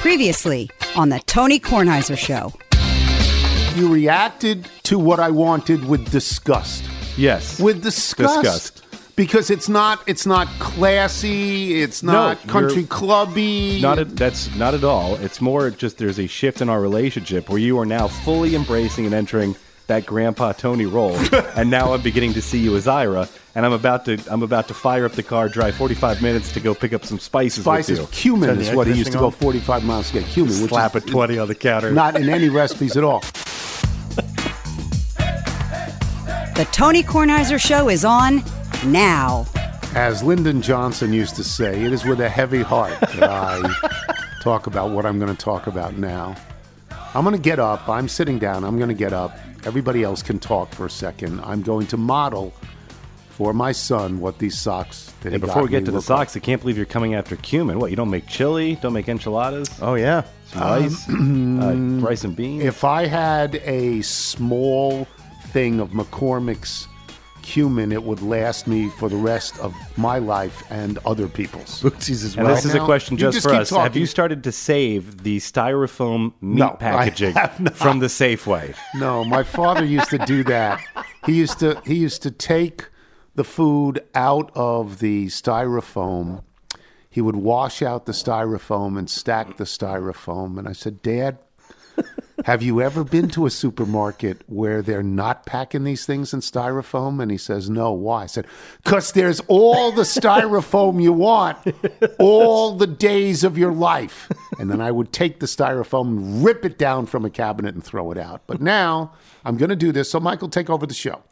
Previously on the Tony Kornheiser Show. You reacted to what I wanted with disgust. Yes. With disgust. Disgust. Because it's not it's not classy, it's not you're- country clubby. Not at, that's not at all. It's more just there's a shift in our relationship where you are now fully embracing and entering that Grandpa Tony role, and now I'm beginning to see you as Ira, and I'm about to I'm about to fire up the car, drive 45 minutes to go pick up some spices. spices. with you. Cumin Turn is what he used to conditioning go 45 miles to get cumin, which Slap a is 20 on the counter. not in any recipes at all. The Tony Kornheiser Show is on now. As Lyndon Johnson used to say, it is with a heavy heart that I talk about what I'm going to talk about now. I'm going to get up. I'm sitting down. I'm going to get up. Everybody else can talk for a second. I'm going to model for my son what these socks that Yeah, he before got we get me to the look like. socks, I can't believe you're coming after cumin. What, you don't make chili? Don't make enchiladas? Oh yeah. Some rice? uh, rice and beans? If I had a small thing of McCormick's cumin, it would last me for the rest of my life and other people's. Bootsy's as and well. this is a question just, just for keep us. Have you started to save the styrofoam meat No, packaging from the Safeway? No, my father used to do that. He used to he used to take the food out of the styrofoam. He would wash out the styrofoam and stack the styrofoam. And I said, Dad, have you ever been to a supermarket where they're not packing these things in styrofoam? And he says, No. Why? I said, Because there's all the styrofoam you want, all the days of your life. And then I would take the styrofoam, rip it down from a cabinet, and throw it out. But now I'm going to do this. So, Michael, take over the show.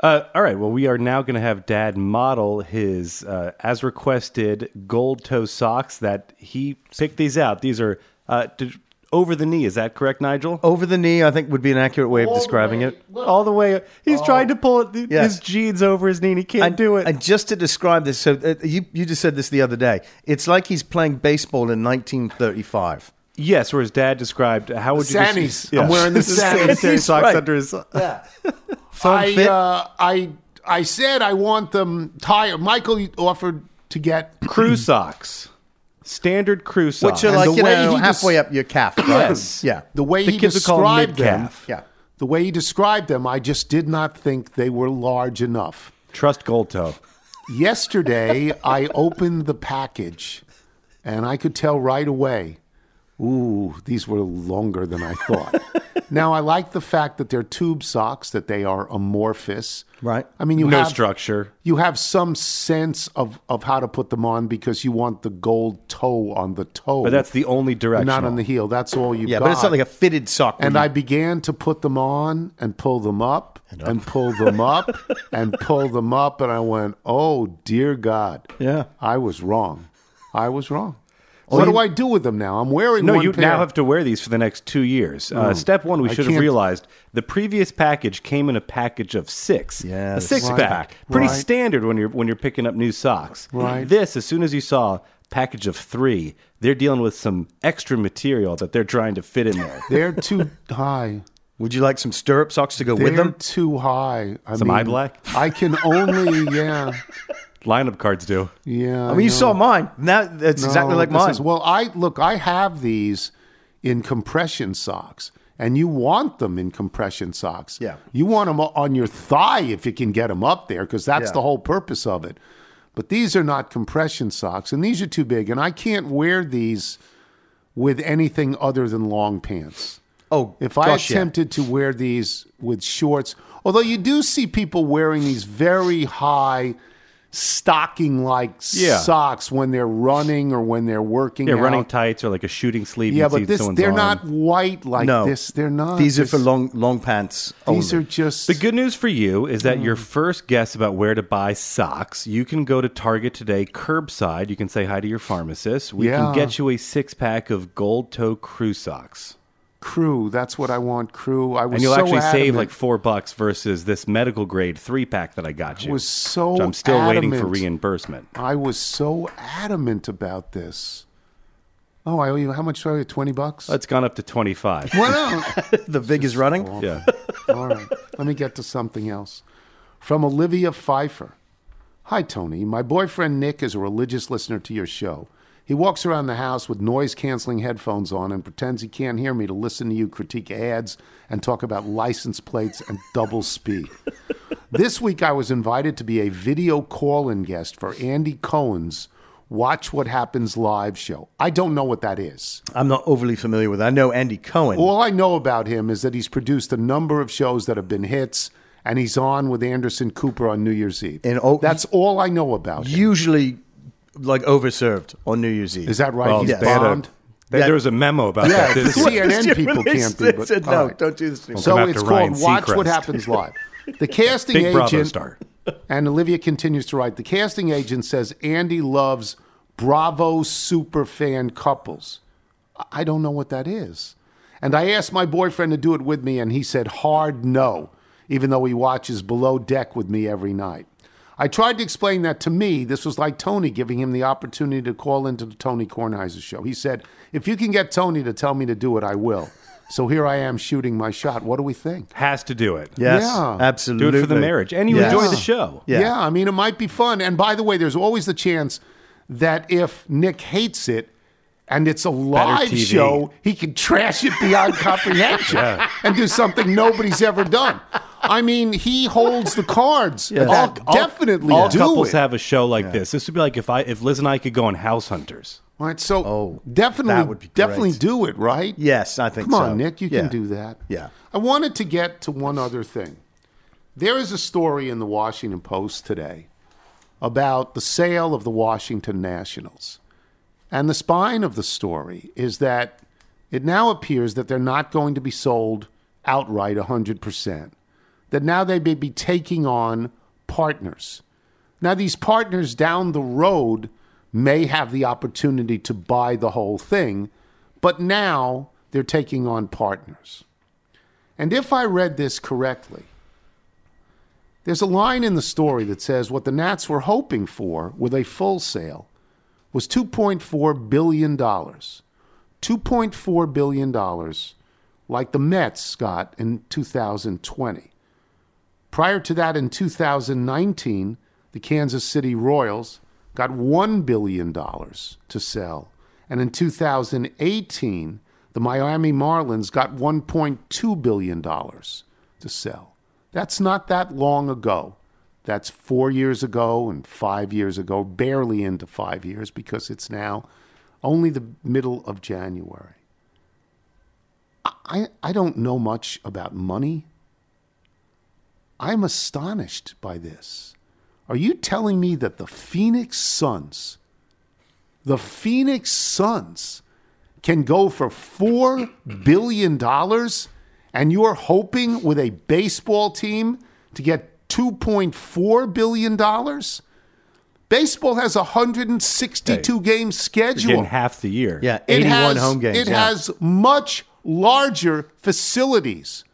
Uh, all right. Well, we are now going to have Dad model his, uh, as requested, gold toe socks that he picked these out. These are uh, d- over the knee. Is that correct, Nigel? Over the knee, I think would be an accurate way of describing it. All the way. He's trying to pull it, th- Yes. his jeans over his knee and he can't And, do it. and just to describe this, so uh, you you just said this the other day. It's like he's playing baseball in 1935. yes, or his dad described. How would you? Sannies. I'm wearing the sanitary Sannies. socks Right. under his. Fun I, fit. uh, I, I said I want them tired. Michael offered to get crew socks. Standard crew socks. which are like the you way know halfway des- up your calf. Right? Yes. Yeah. the way The he kids them described them. Yeah. The way he described them, I just did not think they were large enough. Trust gold toe. Yesterday, I opened the package and I could tell right away, ooh, these were longer than I thought. now, I like the fact that they're tube socks, that they are amorphous. Right. I mean, you have no have structure. you have some sense of, of how to put them on because you want the gold toe on the toe. But that's the only direction. not on the heel. That's all you Yeah, got. but it's not like a fitted sock. And you- I began to put them on and pull them up and, pull them up and pull them up. And I went, oh, dear God. Yeah. I was wrong. I was wrong. What do I do with them now? I'm wearing No, one you pair. now have to wear these for the next two years. Uh, step one, we I should have realized the previous package came in a package of six. Yeah, a six six pack. pack. Pretty Right. standard when you're when you're picking up new socks. Right. This, as soon as you saw package of three, they're dealing with some extra material that they're trying to fit in there. They're too high. Would you like some stirrup socks to go They're with them? too high. I Some mean, eye black? I can only, yeah. Lineup cards do. Yeah. I mean, you saw mine. That that's exactly like mine. is- well, I look. I have these in compression socks, and you want them in compression socks. Yeah. you want them on your thigh if you can get them up there, because that's Yeah. the whole purpose of it. But these are not compression socks, and these are too big, and I can't wear these with anything other than long pants. oh, If I gosh, yeah. attempted to wear these with shorts, although you do see people wearing these very high stocking like Yeah. socks when they're running or when they're working Yeah, out. running tights or like a shooting sleeve. yeah but this they're not white like no, this they're not These are for long long pants. these only. are just The good news for you is that Mm. your first guess about where to buy socks, you can go to Target today, curbside. You can say hi to your pharmacist. We Yeah. can get you a six pack of gold toe crew socks. Crew that's what i want crew i was And you'll so actually save like four bucks versus this medical grade three pack that I got you. was so which I'm still waiting for reimbursement. i was so adamant about this oh i owe you how much do i owe you 20 bucks It's gone up to 25. Why not? the vig is running. yeah. All right. Let me get to something else. From Olivia Pfeiffer. Hi, Tony. My boyfriend Nick is a religious listener to your show. He walks around the house with noise canceling headphones on and pretends he can't hear me to listen to you critique ads and talk about license plates and double speed. this week, I was invited to be a video call in guest for Andy Cohen's Watch What Happens live show. I don't know what that is. I'm not overly familiar with. it. I know Andy Cohen. All I know about him is that he's produced a number of shows that have been hits, and he's on with Anderson Cooper on New Year's Eve. And, oh, That's all I know about him. Usually, like overserved on New Year's Eve. Is that right? Well, he's yes. they had a- bombed. there- there was a memo about Yeah, that. the this week. CNN people They can't be. said- But, said, all no, right. don't do this anymore. So Come it's after called Ryan Watch What Seacrest. Happens Live. The casting Big Bravo agent, star. and Olivia continues to write. The casting agent says Andy loves Bravo super fan couples. I don't know what that is. And I asked my boyfriend to do it with me, and he said hard no, even though he watches Below Deck with me every night. I tried to explain that to me, this was like Tony giving him the opportunity to call into the Tony Kornheiser show. He said, If you can get Tony to tell me to do it, I will. So here I am shooting my shot. What do we think? Has to do it. Yes, Yeah. absolutely. Do it for the marriage, and you Yes. enjoy the show. Yeah. I mean, it might be fun. And by the way, there's always the chance that if Nick hates it and it's a live show, he can trash it beyond comprehension and do something nobody's ever done. I mean, he holds the cards. Yeah. All- definitely all do couples it. have a show like this. This would be like if I if Liz and I could go on House Hunters. All right, so Oh, definitely, that would be definitely do it, right? Yes, I think Come so. on, Nick, you Yeah. can do that. Yeah. I wanted to get to one other thing. There is a story in the Washington Post today about the sale of the Washington Nationals. And the spine of the story is that it now appears that they're not going to be sold outright 100%. That now they may be taking on partners. Now, these partners down the road may have the opportunity to buy the whole thing, but now they're taking on partners. And if I read this correctly, there's a line in the story that says what the Nats were hoping for with a full sale was $2.4 billion. $2.4 billion, like the Mets got in 2020. Prior to that, in 2019, the Kansas City Royals got $1 billion to sell. And in 2018, the Miami Marlins got $1.2 billion to sell. That's not that long ago. That's four years ago and five years ago, barely into five years because it's now only the middle of January. I, I don't know much about money. I'm astonished by this. Are you telling me that the Phoenix Suns, the Phoenix Suns, can go for $4 billion and you're hoping with a baseball team to get $2.4 billion? Baseball has a 162 game schedule. In half the year. Yeah, It 81 has, home games. It yeah. has much larger facilities.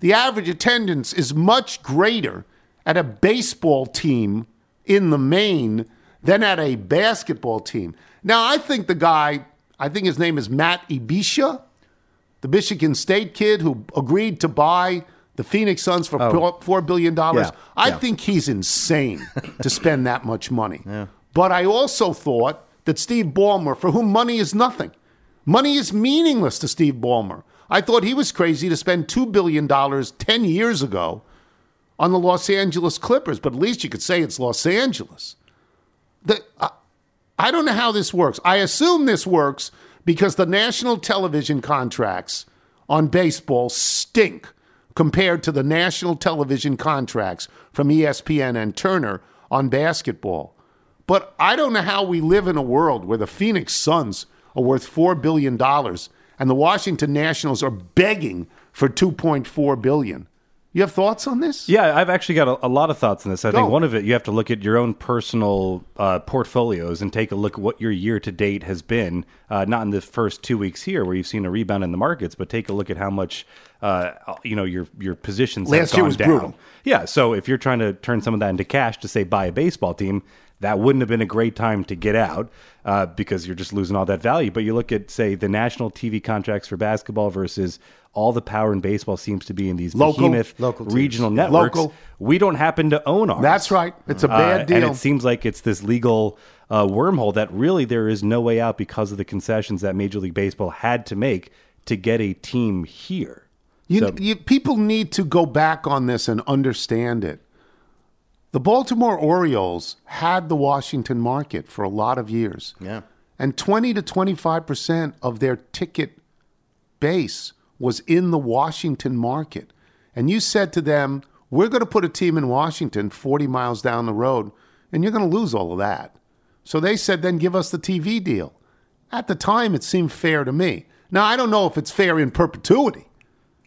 The average attendance is much greater at a baseball team in the main than at a basketball team. Now, I think the guy, I think his name is Matt Ishbia, the Michigan State kid who agreed to buy the Phoenix Suns for $4 billion. Oh. Yeah, I yeah. think he's insane to spend that much money. But I also thought that Steve Ballmer, for whom money is nothing, money is meaningless to Steve Ballmer. I thought he was crazy to spend $2 billion 10 years ago on the Los Angeles Clippers, but at least you could say it's Los Angeles. The, I, I don't know how this works. I assume this works because the national television contracts on baseball stink compared to the national television contracts from ESPN and Turner on basketball. But I don't know how we live in a world where the Phoenix Suns are worth $4 billion and the Washington Nationals are begging for $2.4 billion. You have thoughts on this? Yeah, I've actually got a, a lot of thoughts on this. I think one of it, you have to look at your own personal uh, portfolios and take a look at what your year to date has been. Uh, not in the first two weeks here, where you've seen a rebound in the markets, but take a look at how much uh, you know your your positions Last have year gone was down. brutal. Yeah, so if you're trying to turn some of that into cash to say buy a baseball team, that wouldn't have been a great time to get out uh, because you're just losing all that value. But you look at, say, the national TV contracts for basketball versus all the power in baseball seems to be in these Local- behemoth local teams. regional networks. Local. We don't happen to own ours. That's right. It's a bad Uh, deal. And it seems like it's this legal uh, wormhole that really there is no way out because of the concessions that Major League Baseball had to make to get a team here. You, So- you, people need to go back on this and understand it. The Baltimore Orioles had the Washington market for a lot of years. Yeah. And 20 to 25% of their ticket base was in the Washington market. And you said to them, We're going to put a team in Washington 40 miles down the road, and you're going to lose all of that. So they said, Then give us the TV deal. At the time, it seemed fair to me. Now, I don't know if it's fair in perpetuity.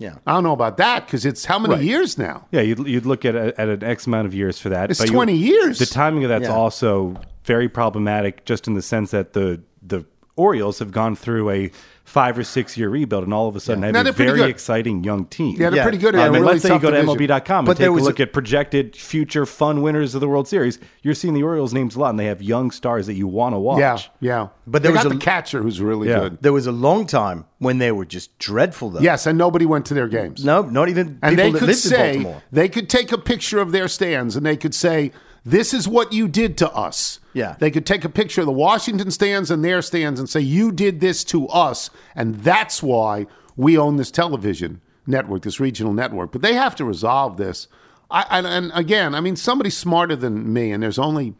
Yeah. I don't know about that because it's how many Right. years now? Yeah, you'd, you'd look at, a, at an X amount of years for that. It's but you- 20 years. The timing of that's Yeah. also very problematic, just in the sense that the the Orioles have gone through a five or six year rebuild, and all of a sudden Now have they're a very good. exciting young team. Yeah, they're Yeah. pretty good. I at um, a mean, really let's say you go to division. MLB.com But and there take a look a- at projected future fun winners of the World Series. You're seeing the Orioles names a lot, and they have young stars that you want to watch. Yeah, yeah. But they there got was the a- catcher who's really Yeah. good. There was a long time when they were just dreadful, though. Yes, and nobody went to their games. No, not even and people they that could lived say they could take a picture of their stands and they could say this is what you did to us. Yeah. they could take a picture of the washington stands and their stands and say you did this to us. And that's why we own this television network this regional network. But they have to resolve this. I, and, and again i mean somebody smarter than me and there's only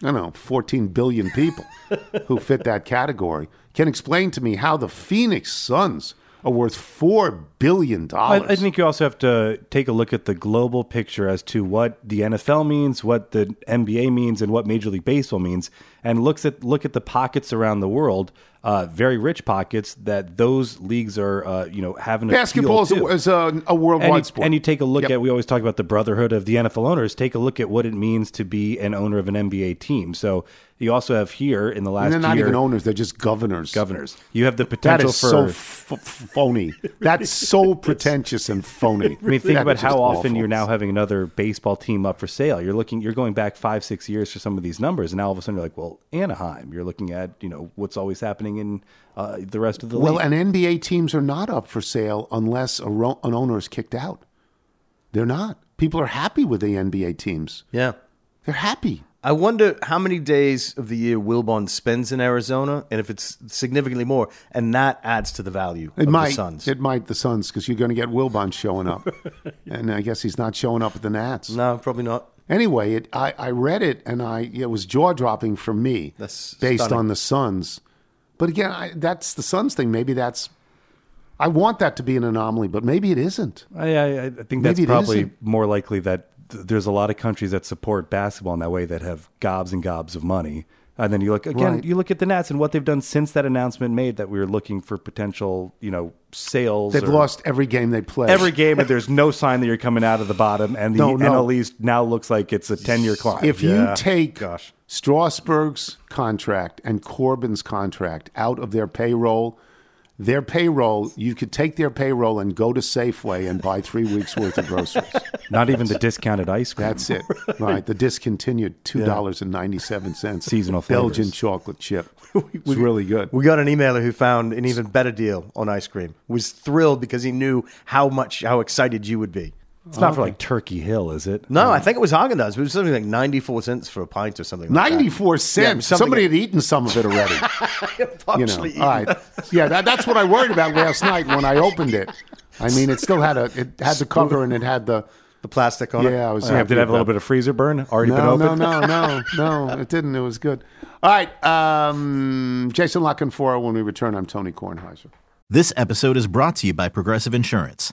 i don't know 14 billion people who fit that category can explain to me how the phoenix suns are worth four billion I, dollars. I think you also have to take a look at the global picture as to what the NFL means, what the NBA means, and what Major League Baseball means, and looks at look at the pockets around the world, uh, very rich pockets that those leagues are, uh, you know, having Basketball is a, is a, a worldwide and you, sport. and you take a look Yep. at we always talk about the brotherhood of the NFL owners. Take a look at what it means to be an owner of an NBA team. So you also have here in the last and they're not year even owners; they're just governors. governors. You have the potential for so f- f- phony. That's so pretentious and phony. I mean, think That about how often awful. you're now having another baseball team up for sale. You're looking, you're going back five, six years for some of these numbers, and now all of a sudden you're like, well, Anaheim. You're looking at, you know, what's always happening in uh, the rest of the Well, league. and NBA teams are not up for sale unless a ro- an owner is kicked out. They're not. People are happy with the NBA teams. Yeah. They're happy. I wonder how many days of the year Wilbon spends in Arizona, and if it's significantly more, and that adds to the value It of might. the Suns. It might the Suns because you're going to get Wilbon showing up, and I guess he's not showing up at the Nats. no, probably not. Anyway, it, I, I read it and I it was jaw dropping for me That's based stunning. on the Suns. But again, I, that's the Suns thing. Maybe that's. I want that to be an anomaly, but maybe it isn't. I, I, I think that's Maybe it probably isn't. more likely that th- there's a lot of countries that support basketball in that way that have gobs and gobs of money. And then you look again, Right. you look at the Nats and what they've done since that announcement made that we were looking for potential, you know, sales. They've lost every game they play. every game, and there's no sign that you're coming out of the bottom. And the No, no. NL East now looks like it's a 10 year climb. If Yeah. you take Gosh. Strasburg's contract and Corbin's contract out of their payroll, their payroll, you could take their payroll and go to Safeway and buy three weeks worth of groceries. Not even the discounted ice cream. That's it. Right. The discontinued two dollars and ninety seven cents. Seasonal Belgian flavors. chocolate chip. It's really good. We got an emailer who found an even better deal on ice cream. Was thrilled because he knew how much how excited you would be. It's not for like Turkey Hill, is it? No, I think it was Haagen Dazs. It was something like ninety four cents for a pint or something. like that. Ninety four cents. something- Somebody had eaten some of it already. you know. Partially All right. Yeah, that, that's what I worried about last night when I opened it. I mean, it still had a it had the cover and it had the the plastic on it. yeah. I was Yeah, happy did it have a about little bit of freezer burn already been No, no, opened? no, no, no. It didn't. It was good. All right. Um, Jason La Canfora. When we return, I'm Tony Kornheiser. This episode is brought to you by Progressive Insurance.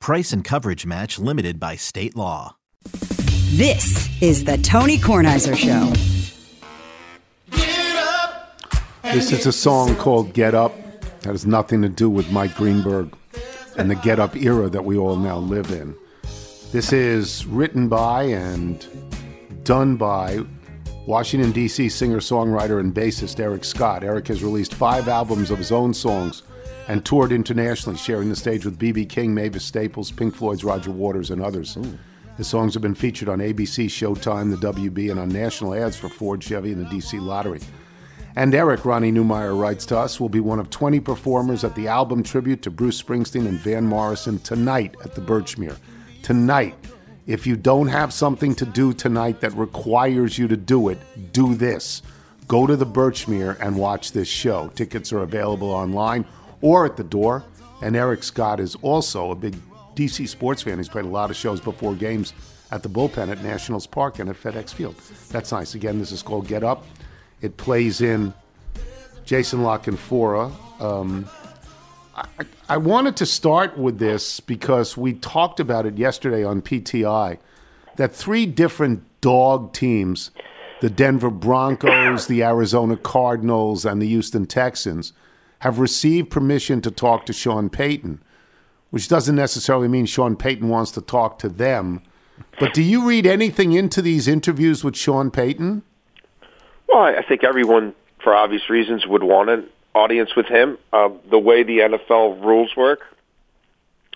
Price and coverage match limited by state law. This is the Tony Kornheiser Show. This is a song called Get Up. That has nothing to do with Mike Greenberg and the Get Up era that we all now live in. This is written by and done by Washington, D.C. singer, songwriter, and bassist Eric Scott. Eric has released five albums of his own songs and toured internationally, sharing the stage with B.B. King, Mavis Staples, Pink Floyd's Roger Waters, and others. His songs have been featured on ABC, Showtime, the WB, and on national ads for Ford, Chevy, and the DC Lottery. And Eric, Ronnie Newmeyer writes to us, will be one of 20 performers at the album tribute to Bruce Springsteen and Van Morrison tonight at the Birchmere. Tonight. If you don't have something to do tonight that requires you to do it, do this. Go to the Birchmere and watch this show. Tickets are available online or at the door. And Eric Scott is also a big DC sports fan. He's played a lot of shows before games at the bullpen at Nationals Park and at FedEx Field. That's nice. Again, this is called Get Up. It plays in Jason La Canfora. Um, I, I wanted to start with this because we talked about it yesterday on PTI that three different dog teams, the Denver Broncos, the Arizona Cardinals, and the Houston Texans, have received permission to talk to Sean Payton, which doesn't necessarily mean Sean Payton wants to talk to them. But do you read anything into these interviews with Sean Payton? Well, I think everyone, for obvious reasons, would want an audience with him. Uh, the way the NFL rules work,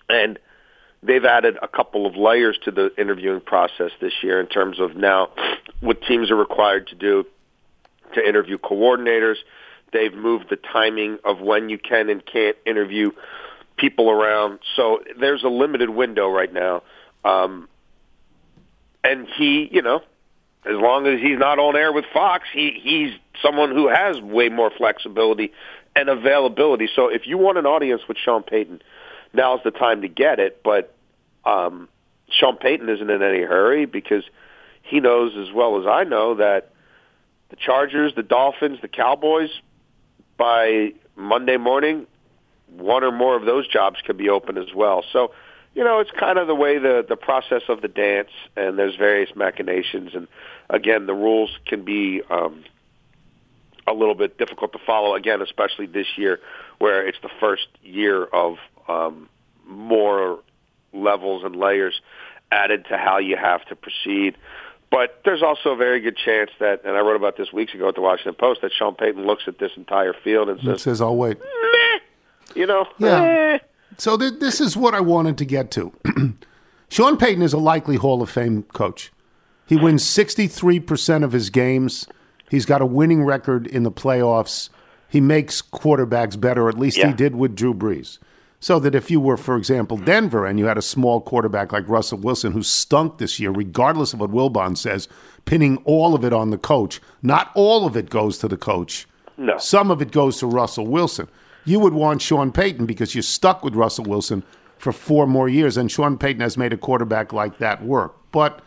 and they've added a couple of layers to the interviewing process this year in terms of now what teams are required to do to interview coordinators. They've moved the timing of when you can and can't interview people around. So there's a limited window right now. Um, and he, you know, as long as he's not on air with Fox, he he's someone who has way more flexibility and availability. So if you want an audience with Sean Payton, now's the time to get it. But um, Sean Payton isn't in any hurry because he knows as well as I know that the Chargers, the Dolphins, the Cowboys, by Monday morning, one or more of those jobs could be open as well. So you know, it's kind of the way the the process of the dance, and there's various machinations, and again, the rules can be um, a little bit difficult to follow. Again, especially this year, where it's the first year of um, more levels and layers added to how you have to proceed. But there's also a very good chance that, and I wrote about this weeks ago at the Washington Post, that Sean Payton looks at this entire field and It says, says, "I'll wait." Meh. you know, Yeah. eh. So th- this is what I wanted to get to. Sean Payton is a likely Hall of Fame coach. He wins 63% of his games. He's got a winning record in the playoffs. He makes quarterbacks better, at least he did with Drew Brees. So that if you were, for example, hmm. Denver and you had a small quarterback like Russell Wilson who stunk this year, regardless of what Wilbon says, pinning all of it on the coach, not all of it goes to the coach. No. Some of it goes to Russell Wilson. You would want Sean Payton because you're stuck with Russell Wilson for four more years, and Sean Payton has made a quarterback like that work. But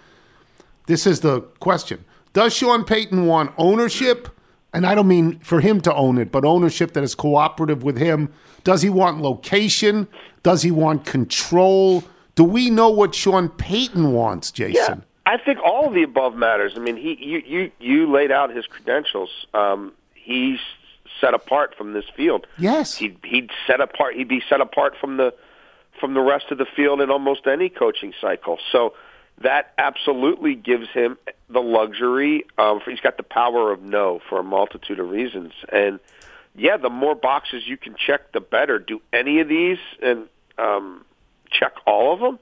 this is the question Does Sean Payton want ownership? And I don't mean for him to own it, but ownership that is cooperative with him. Does he want location? Does he want control? Do we know what Sean Payton wants, Jason? Yeah? I think all of the above matters. I mean, he you you, you laid out his credentials. Um, he's set apart from this field. Yes. He he'd set apart. He'd be set apart from the from the rest of the field in almost any coaching cycle. So that absolutely gives him the luxury. Of, he's got the power of no for a multitude of reasons. And yeah, the more boxes you can check, the better. Do any of these and um, check all of them?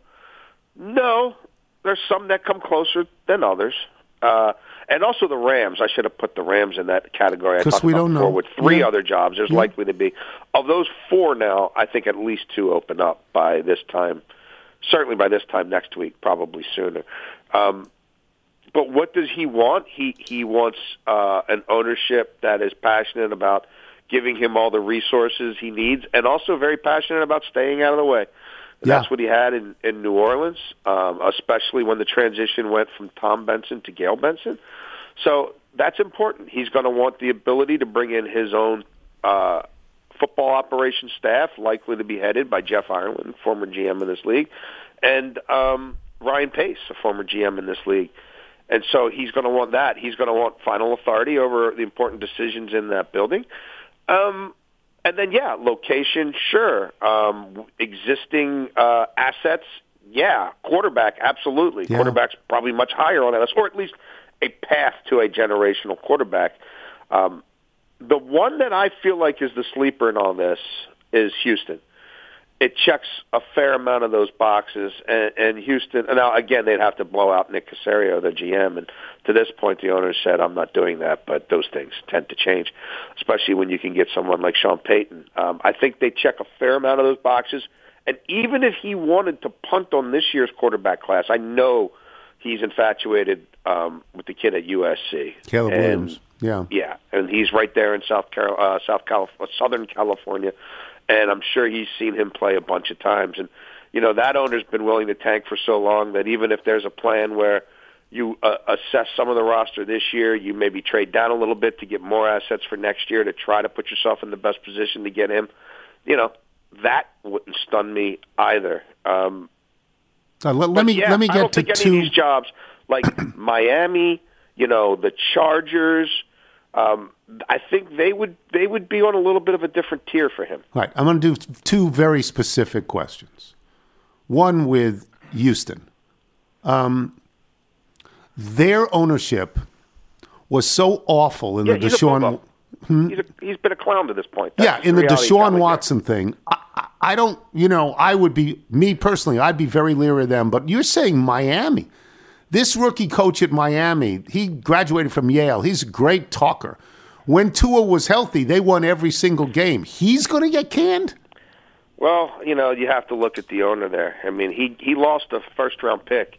No, there's some that come closer than others. Uh, and also the Rams. I should have put the Rams in that category. I 'Cause talked we about don't know. With three Yeah. other jobs, there's likely to be. Of those four now, I think at least two open up by this time. Certainly by this time next week, probably sooner. Um, but what does he want? He he wants uh, an ownership that is passionate about giving him all the resources he needs, and also very passionate about staying out of the way. Yeah. That's what he had in in New Orleans, um, especially when the transition went from Tom Benson to Gail Benson. So that's important. He's going to want the ability to bring in his own uh, football operations staff, likely to be headed by Jeff Ireland, former GM in this league, and um, Ryan Pace, a former GM in this league. And so he's going to want that. He's going to want final authority over the important decisions in that building. Um, and then, yeah, location, sure. Um, existing uh, assets, yeah. Quarterback, absolutely. Yeah. Quarterback's probably much higher on that list, or at least a path to a generational quarterback. Um, the one that I feel like is the sleeper in all this is Houston. It checks a fair amount of those boxes, and, and Houston. And now again, they'd have to blow out Nick Caserio, the GM, and to this point, the owner said, "I'm not doing that." But those things tend to change, especially when you can get someone like Sean Payton. Um, I think they check a fair amount of those boxes, and even if he wanted to punt on this year's quarterback class, I know he's infatuated um, with the kid at USC, Caleb And- Williams. Yeah. yeah, and he's right there in South Carol, uh, South Calif- Southern California, and I'm sure he's seen him play a bunch of times. And you know that owner's been willing to tank for so long that even if there's a plan where you uh, assess some of the roster this year, you maybe trade down a little bit to get more assets for next year to try to put yourself in the best position to get him. You know that wouldn't stun me either. Um, Uh, let, let me yeah, let me I get don't to think two. any of these jobs like Miami, you know, the Chargers. Um, I think they would they would be on a little bit of a different tier for him. Right. I'm going to do two very specific questions. One with Houston. Um, their ownership was so awful in Yeah, the Deshaun. bulldog. He's, a, he's been a clown to this point. That's Yeah, in the Deshaun. Watson thing, I- I don't, you know, I would be, me personally, I'd be very leery of them. But you're saying Miami. This rookie coach at Miami, he graduated from Yale. He's a great talker. When Tua was healthy, they won every single game. He's going to get canned? Well, you know, you have to look at the owner there. I mean, he he lost a first round pick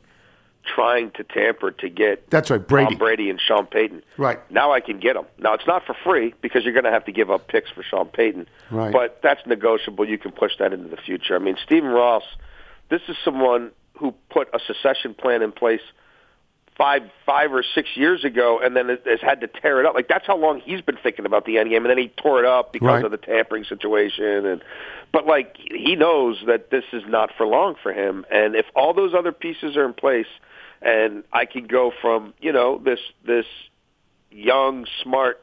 trying to tamper to get That's right, Brady. Tom Brady and Sean Payton. Right. Now I can get them. Now it's not for free because you're going to have to give up picks for Sean Payton. Right. But that's negotiable. You can push that into the future. I mean, Stephen Ross, this is someone who put a secession plan in place five five or six years ago, and then has had to tear it up. Like that's how long he's been thinking about the end game, and then he tore it up because Right. of the tampering situation. And but like he knows that this is not for long for him, and if all those other pieces are in place, and I can go from you know this this young smart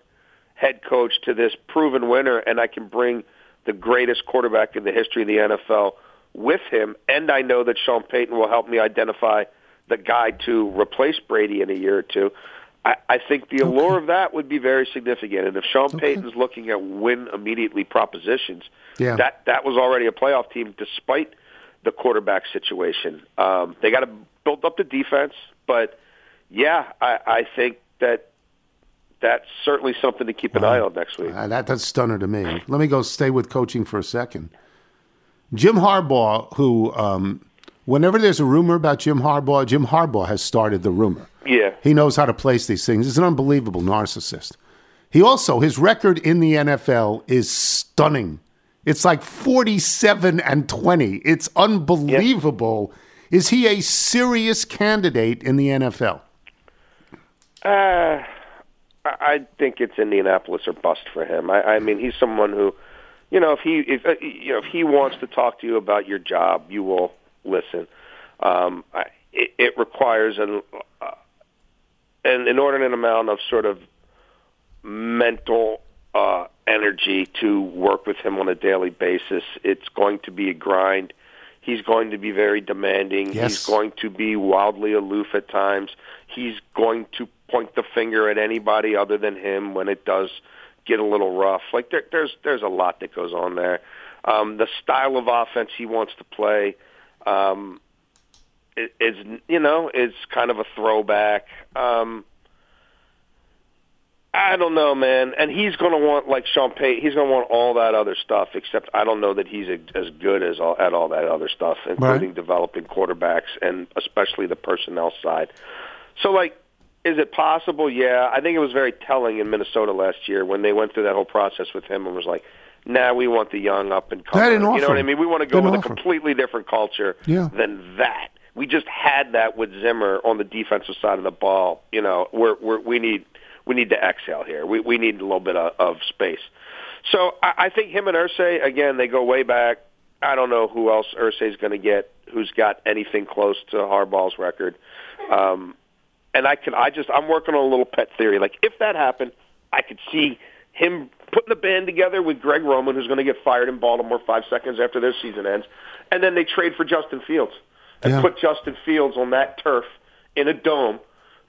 head coach to this proven winner, and I can bring the greatest quarterback in the history of the NFL with him, and I know that Sean Payton will help me identify the guy to replace Brady in a year or two. I, I think the allure of that would be very significant. And if Sean Payton's looking at win immediately propositions, Yeah. that that was already a playoff team despite the quarterback situation. Um, they got to build up the defense, but yeah, I, I think that that's certainly something to keep an eye on next week. Uh, that, that's stunner to me. Let me go stay with coaching for a second. Jim Harbaugh, who, um, whenever there's a rumor about Jim Harbaugh, Jim Harbaugh has started the rumor. Yeah. He knows how to place these things. He's an unbelievable narcissist. He also, his record in the NFL is stunning. It's like 47 and 20. It's unbelievable. Is he a serious candidate in the NFL? Uh, I I think it's Indianapolis or bust for him. I, I mean, he's someone who, you know, if he if uh, you know if he wants to talk to you about your job, you will listen. Um, I, it, it requires an uh, an inordinate amount of sort of mental uh, energy to work with him on a daily basis. It's going to be a grind. He's going to be very demanding. Yes. He's going to be wildly aloof at times. He's going to point the finger at anybody other than him when it does get a little rough. Like there, there's there's a lot that goes on there. Um, the style of offense he wants to play um, i- is you know is kind of a throwback. Um, I don't know, man. And he's going to want like Sean Payton. He's going to want all that other stuff. Except I don't know that he's a, as good as all, at all that other stuff, including Right. developing quarterbacks and especially the personnel side. So, like, is it possible? Yeah, I think it was very telling in Minnesota last year when they went through that whole process with him and was like, "Nah, we want the young up and coming." You know what I mean? We want to go Didn't with offer. a completely different culture Yeah. than that. We just had that with Zimmer on the defensive side of the ball. You know, we're, we're we need we need to exhale here. We we need a little bit of, of space. So I, I think him and Irsay again. They go way back. I don't know who else Irsay's going to get. Who's got anything close to Harbaugh's record? Um, and I can I just I'm working on a little pet theory. Like if that happened, I could see him putting the band together with Greg Roman, who's going to get fired in Baltimore five seconds after their season ends, and then they trade for Justin Fields and Yeah. put Justin Fields on that turf in a dome,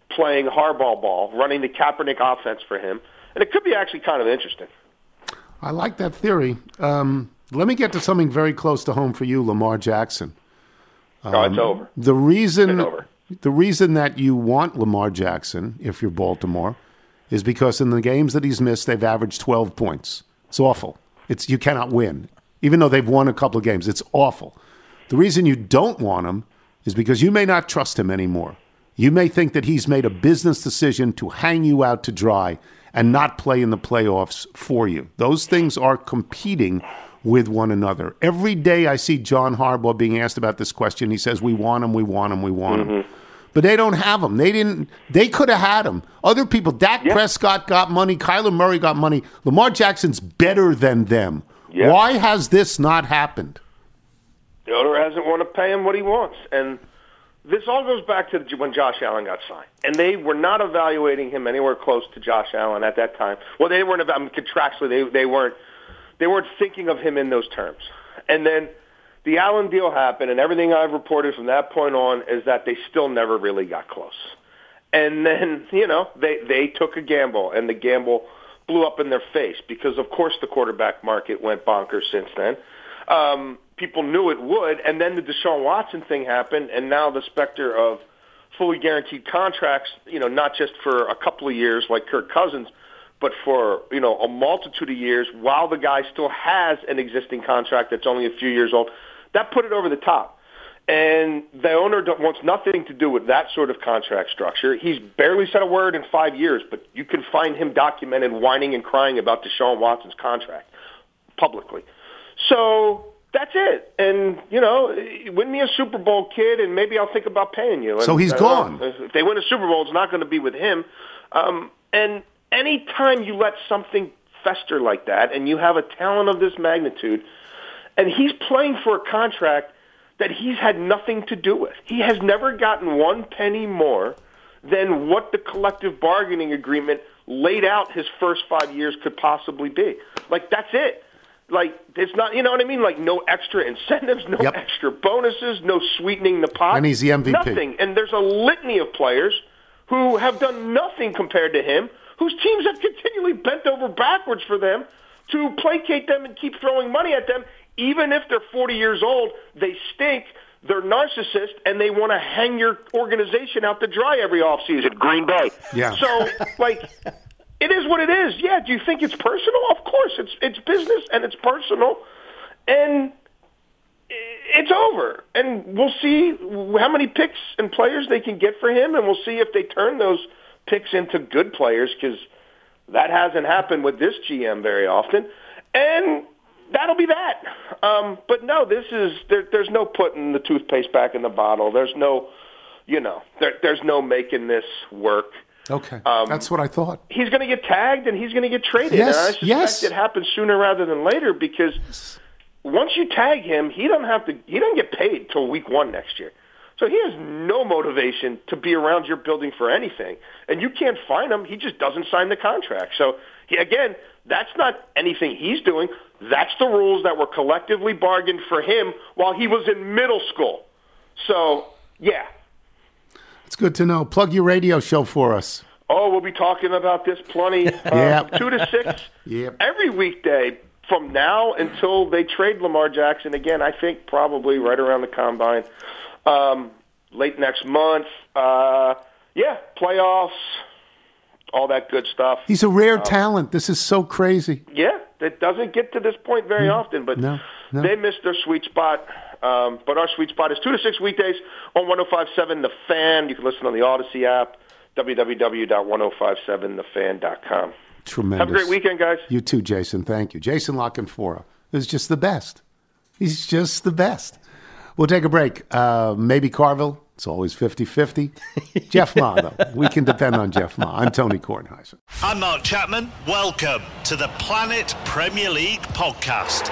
playing hardball ball, running the Kaepernick offense for him, and it could be actually kind of interesting. I like that theory. Um, let me get to something very close to home for you, Lamar Jackson. oh, it's over. The reason It's over. the reason that you want Lamar Jackson, if you're Baltimore, is because in the games that he's missed, they've averaged 12 points. It's awful. It's you cannot win, even though they've won a couple of games. It's awful. The reason you don't want him is because you may not trust him anymore. You may think that he's made a business decision to hang you out to dry and not play in the playoffs for you. Those things are competing with one another. Every day I see John Harbaugh being asked about this question, he says, "We want him, we want him, we want him." Mm-hmm. But they don't have him. They didn't. They could have had him. Other people. Dak Prescott got money. Kyler Murray got money. Lamar Jackson's better than them. Yeah. Why has this not happened? The owner hasn't want to pay him what he wants, and this all goes back to when Josh Allen got signed, and they were not evaluating him anywhere close to Josh Allen at that time. Well, they weren't evaluating contractually. They they weren't they weren't thinking of him in those terms. And then the Allen deal happened, and everything I've reported from that point on is that they still never really got close. And then you know they they took a gamble, and the gamble blew up in their face because of course the quarterback market went bonkers since then. Um, people knew it would, and then the Deshaun Watson thing happened, and now the specter of fully guaranteed contracts, you know, not just for a couple of years like Kirk Cousins, but for, you know, a multitude of years while the guy still has an existing contract that's only a few years old. That put it over the top. And the owner don't, wants nothing to do with that sort of contract structure. He's barely said a word in five years, but you can find him documented whining and crying about Deshaun Watson's contract publicly. So that's it. And, you know, win me a Super Bowl, kid, and maybe I'll think about paying you. So he's uh, gone. If they win a Super Bowl, it's not going to be with him. Um, and any time you let something fester like that, and you have a talent of this magnitude, and he's playing for a contract that he's had nothing to do with. He has never gotten one penny more than what the collective bargaining agreement laid out his first five years could possibly be. Like that's it. Like it's not, you know what I mean? Like no extra incentives, no Yep. extra bonuses, no sweetening the pot. And he's the MVP. Nothing. And there's a litany of players who have done nothing compared to him, whose teams have continually bent over backwards for them to placate them and keep throwing money at them, even if they're 40 years old. They stink. They're narcissists, and they want to hang your organization out to dry every offseason. Green Bay. Yeah. So, like, it is what it is. Yeah. Do you think it's personal? Of course, it's it's business and it's personal, and it's over. And we'll see how many picks and players they can get for him, and we'll see if they turn those picks into good players because that hasn't happened with this GM very often. And that'll be that. Um, but no, this is there, there's no putting the toothpaste back in the bottle. There's no, you know, there, there's no making this work. Okay, Um, that's what I thought. He's going to get tagged and he's going to get traded. Yes, and I suspect yes. it happens sooner rather than later because once you tag him, he don't have to. He doesn't get paid till week one next year. So he has no motivation to be around your building for anything, and you can't find him. He just doesn't sign the contract. So he, again, that's not anything he's doing. That's the rules that were collectively bargained for him while he was in middle school. So yeah, It's good to know. Plug your radio show for us. Oh, we'll be talking about this plenty. Yep. Two to six Yep. every weekday from now until they trade Lamar Jackson again. I think probably right around the combine, um, late next month. Uh, yeah, playoffs, all that good stuff. He's a rare talent. This is so crazy. Yeah, it doesn't get to this point very often, but Mm. No, no. they missed their sweet spot. Um, but our sweet spot is 2 to 6 weekdays on 1057 The Fan. You can listen on the Odyssey app, www.1057thefan.com. Tremendous. Have a great weekend, guys. You too, Jason. Thank you. Jason La Canfora is just the best. He's just the best. We'll take a break. Uh, maybe Carville. It's always 50 50. Jeff Ma, though. We can depend on Jeff Ma. I'm Tony Kornheiser. I'm Mark Chapman. Welcome to the Planet Premier League podcast.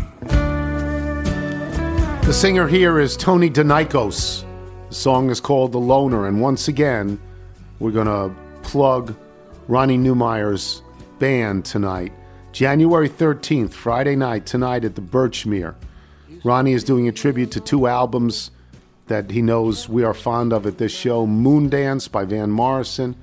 The singer here is Tony Denikos. The song is called The Loner, and once again, we're going to plug Ronnie Newmeyer's band tonight. January 13th, Friday night, tonight at the Birchmere. Ronnie is doing a tribute to two albums that he knows we are fond of at this show Moondance by Van Morrison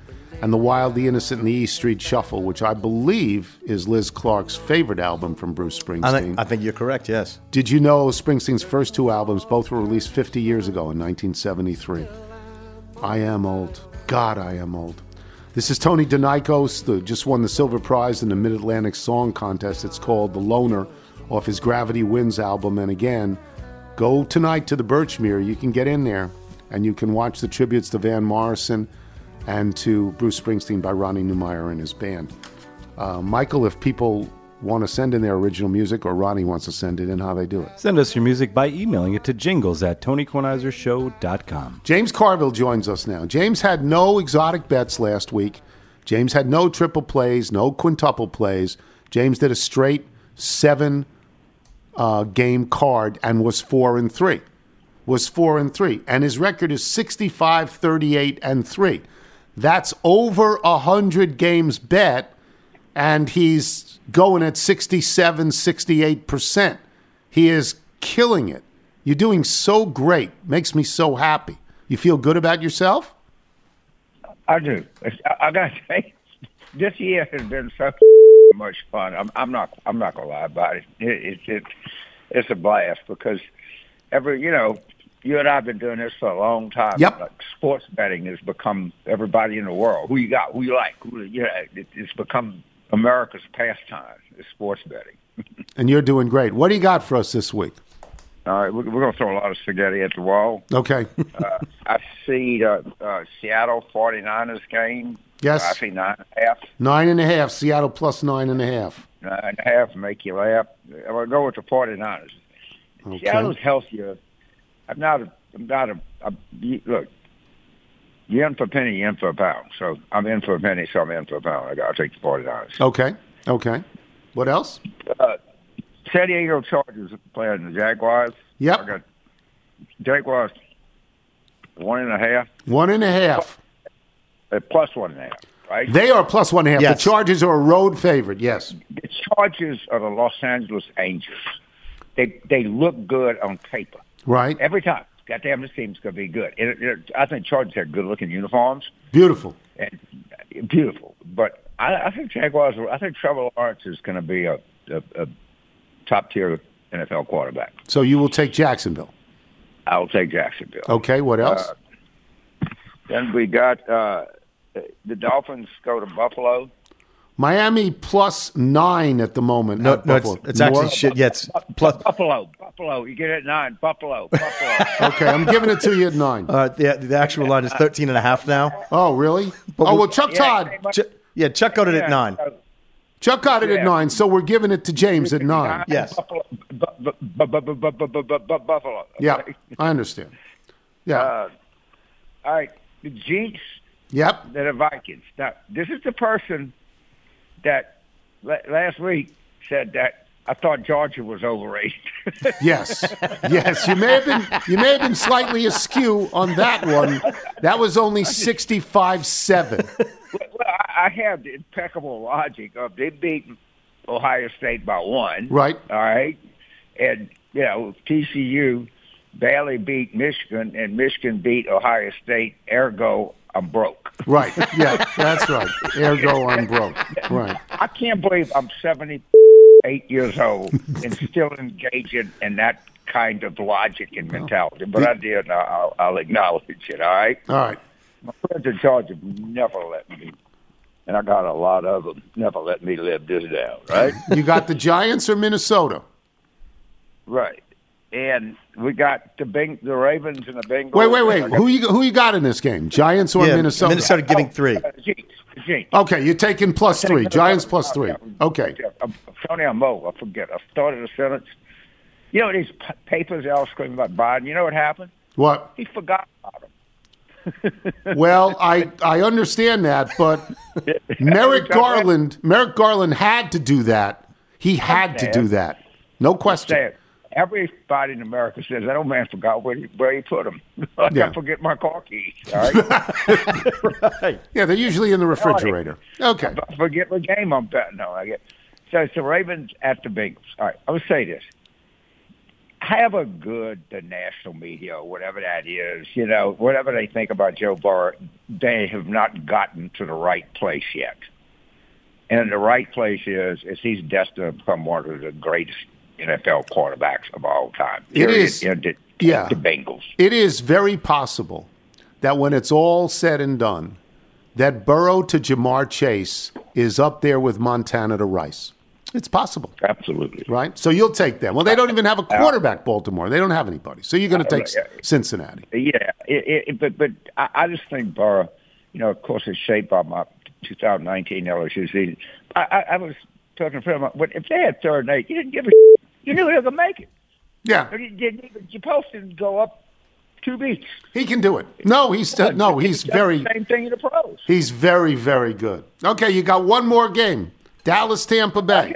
and The Wild, the Innocent, and the East Street Shuffle, which I believe is Liz Clark's favorite album from Bruce Springsteen. I think, I think you're correct. Yes. Did you know Springsteen's first two albums both were released 50 years ago in 1973? I am old. God, I am old. This is Tony Denikos, the just won the silver prize in the Mid Atlantic Song Contest. It's called The Loner off his Gravity Winds album. And again, go tonight to the Birchmere. You can get in there and you can watch the tributes to Van Morrison and to Bruce Springsteen by Ronnie Newmeyer and his band. Uh, Michael, if people want to send in their original music or Ronnie wants to send it in, how they do it. Send us your music by emailing it to jingles at tonykornheisershow.com. James Carville joins us now. James had no exotic bets last week. James had no triple plays, no quintuple plays. James did a straight seven uh, game card and was four and three. Was four and three. And his record is 65, 38, and three. That's over a hundred games bet, and he's going at 67, 68%. He is killing it. You're doing so great. Makes me so happy. You feel good about yourself? I do. I, got to say, this year has been so much fun. I'm, I'm not. I'm not gonna lie about it. it, it, it it's a blast because every you know you and I've been doing this for a long time. Yep. Like sports betting has become everybody in the world. Who you got? Who you like? Who you know, it, it's become America's pastime. Is sports betting. And you're doing great. What do you got for us this week? All right, we're, we're going to throw a lot of spaghetti at the wall. Okay. Uh, I see uh, uh, Seattle 49ers game. Yes. I see nine and a half. nine and a half. Seattle plus nine and a half. Nine and a half make you laugh. I'm going to go with the 49ers. Okay. Seattle's healthier. I'm not a, I'm not a, a you- look, you're in for a penny, you're in for a pound. So I'm in for a penny, so I'm in for a pound. I got to take the 49ers. Okay. Okay. What else? Uh, San Diego Chargers playing the Jaguars. Yep. I got Jaguars one and a half, One and a half. uh, plus one and a half, right? They are plus one and a half. Yes. The Chargers are a road favorite. Yes. the Chargers are the Los Angeles Angels. They they look good on paper Right. every time. Goddamn, this team's going to be good. It, it, I think Chargers have good looking uniforms Beautiful. and beautiful. But I, I think Jaguars. I think Trevor Lawrence is going to be a, a, a top tier NFL quarterback. So you will take Jacksonville. I'll take Jacksonville. Okay. What else? Then we got uh, the Dolphins go to Buffalo. Miami plus nine at the moment. No, no it's, it's actually shit. Yeah, it's plus Buffalo. Buffalo, you get it at nine. Buffalo, Buffalo. okay, I'm giving it to you at nine. Uh, the, the actual line is 13 and a half now. Oh, really? But oh, well, Chuck yeah, Todd. Ch- yeah, Chuck got it at nine. Chuck got it yeah. at nine, so we're giving it to James at nine. Yes. Buffalo. Yeah, I understand. Yeah. Uh, all right, the Jinx. Yep. That are Vikings. Now, this is the person that la- last week said that I thought Georgia was overrated. Yes. Yes. You may have been you may have been slightly askew on that one. That was only sixty five seven. well, I I have the impeccable logic of they beat Ohio State by one. Right. All right. And, you know, TCU barely beat Michigan, and Michigan beat Ohio State. Ergo, I'm broke. Right. Yeah, that's right. Ergo I'm broke. Right. I can't believe I'm 78 years old and still engaging in that kind of logic and mentality. But I did, and I'll, I'll acknowledge it, all right? All right. My friends in Georgia never let me, and I got a lot of them, never let me live this down, right? You got the Giants or Minnesota? right. And we got the Beng- the Ravens and the Bengals. Wait, wait, wait. Who you who you got in this game? Giants or Yeah, Minnesota? Minnesota giving three. Uh, Jeets, Jeets. Okay, you're taking plus three. Giants plus three. Okay. I'm, Tony, I'm low. I forget. I started a sentence. You know these p- papers all screaming about Biden. You know what happened? What? He forgot about them. Well, I I understand that, but Merrick Garland Merrick Garland had to do that. He had to do that. No question. Everybody in America says that old man forgot where he, where he put them. I Yeah. forget my car keys. All right. Yeah, they're usually in the refrigerator. Okay. I forget what game I'm betting on. I get so it's the Ravens at the Bengals. All right, I would say this: have a good the national media whatever that is. You know, whatever they think about Joe Burrow, they have not gotten to the right place yet. And the right place is is he's destined to become one of the greatest NFL quarterbacks of all time. It is, You know, the, yeah. the Bengals. It is very possible that when it's all said and done, that Burrow to Ja'Marr Chase is up there with Montana to Rice. It's possible. Absolutely. Right? So you'll take them. Well, they don't even have a quarterback, Baltimore. They don't have anybody. So you're going to take Uh, Cincinnati. Yeah, it, it, but but I, I just think Burrow, you know, of course, it's shaped by my 2019 LSU season. I, I, I was talking to him, but if they had third and eight, you didn't give a. You knew they were gonna make it. Yeah, You. You're supposed to go up two beats. He can do it. No, he's still, no, he's very same thing in the pros. he's very very good. Okay, you got one more game. Dallas Tampa Bay.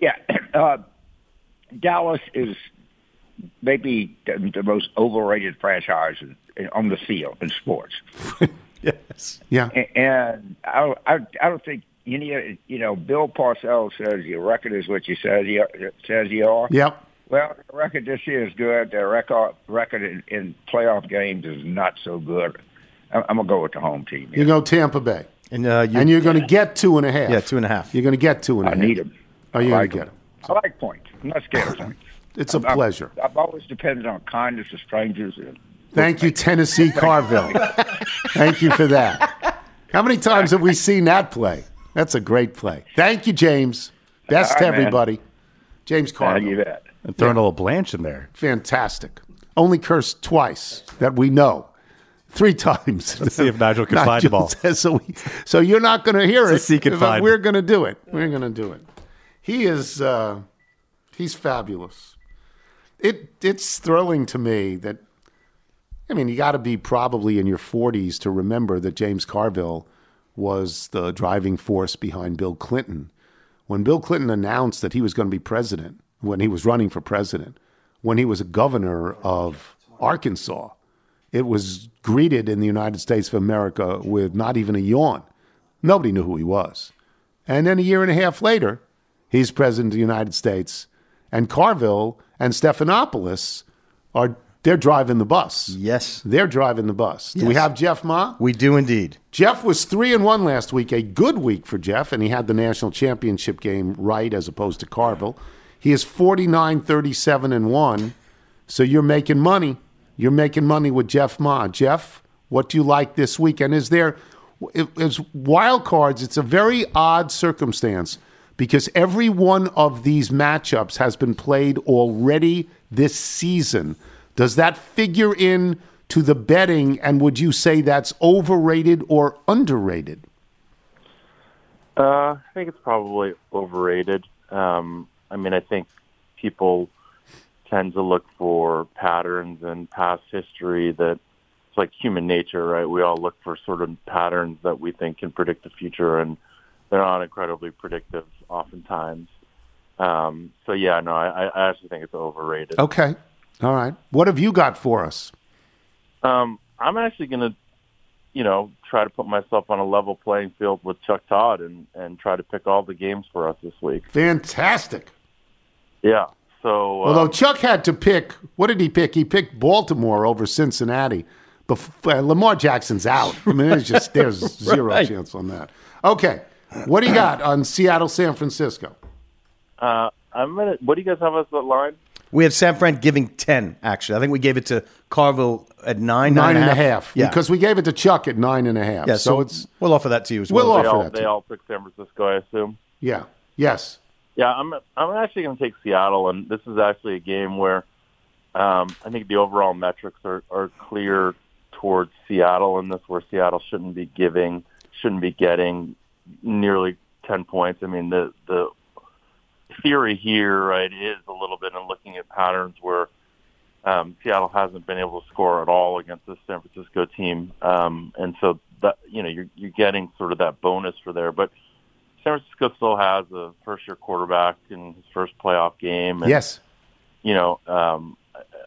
Yeah, uh, Dallas is maybe the, the most overrated franchise in, in, on the field in sports. yes. Yeah. A- And I, I, I don't think any, you know, Bill Parcells says your record is what you says you says you are. Yep. Well, the record this year is good. The record record in, in playoff games is not so good. I'm, I'm gonna go with the home team. You go Tampa Bay. And, uh, you, and you're going to get two and a half. Yeah, two and a half. You're going to get two and a I half. need 'em. Oh, you're I going like to get 'em. them. I like points. I'm not scared of points. It's a I'm- pleasure. I've always depended on kindness of strangers. And Thank you, Tennessee Carville. Thank you for that. How many times have we seen that play? That's a great play. Thank you, James. Best All to right, man. everybody. James Carville. you bet. And throwing a little Blanche in there. Fantastic. Only cursed twice that we know. Three times. Let's see if Nigel can find the ball. says So, we, so you're not going to hear Let's it. see if can find We're going to do it. We're going to do it. He is. Uh, he's fabulous. It it's thrilling to me that. I mean, you got to be probably in your 40s to remember that James Carville was the driving force behind Bill Clinton. When Bill Clinton announced that he was going to be president, when he was running for president, when he was a governor of Arkansas, it was greeted in the United States of America with not even a yawn. Nobody knew who he was. And then a year and a half later, he's president of the United States, and Carville and Stephanopoulos are they're driving the bus. Yes. They're driving the bus. Do we have Jeff Ma? We do indeed. Jeff was three and one last week, a good week for Jeff, and he had the national championship game right as opposed to Carville. He is 49, 37 and one. So you're making money. You're making money with Jeff Ma. Jeff, what do you like this week? And is there it's wild cards? It's a very odd circumstance because every one of these matchups has been played already this season. Does that figure in to the betting? And would you say that's overrated or underrated? Uh, I think it's probably overrated. Um, I mean, I think people tend to look for patterns and past history that it's like human nature, right? We all look for sort of patterns that we think can predict the future, and they're not incredibly predictive oftentimes. Um, so yeah, no, I, I actually think it's overrated. Okay. All right. What have you got for us? Um, I'm actually going to, you know, try to put myself on a level playing field with Chuck Todd and and try to pick all the games for us this week. Fantastic. Yeah. So Although um, Chuck had to pick, what did he pick? He picked Baltimore over Cincinnati. Bef- uh, Lamar Jackson's out. I mean, there's just there's zero Right. chance on that. Okay, what do you got on Seattle, San Francisco? uh, I'm gonna. What do you guys have us at line? We have San Fran giving 10, actually. I think we gave it to Carville at 9, Nine and a half. half. Yeah. Because we gave it to Chuck at nine and a half. yeah, so, so, it's we'll offer that to you as We'll well. offer they all, that They to- all pick San Francisco, I assume. yeah, yes. Yeah, I'm I'm actually going to take Seattle, and this is actually a game where um, I think the overall metrics are, are clear towards Seattle in this, where Seattle shouldn't be giving, shouldn't be getting nearly ten points. I mean, the the theory here, right, is a little bit in looking at patterns where um, Seattle hasn't been able to score at all against this San Francisco team, um, and so that you know you're you're getting sort of that bonus for there, but. San Francisco still has a first-year quarterback in his first playoff game. And, Yes. You know, um,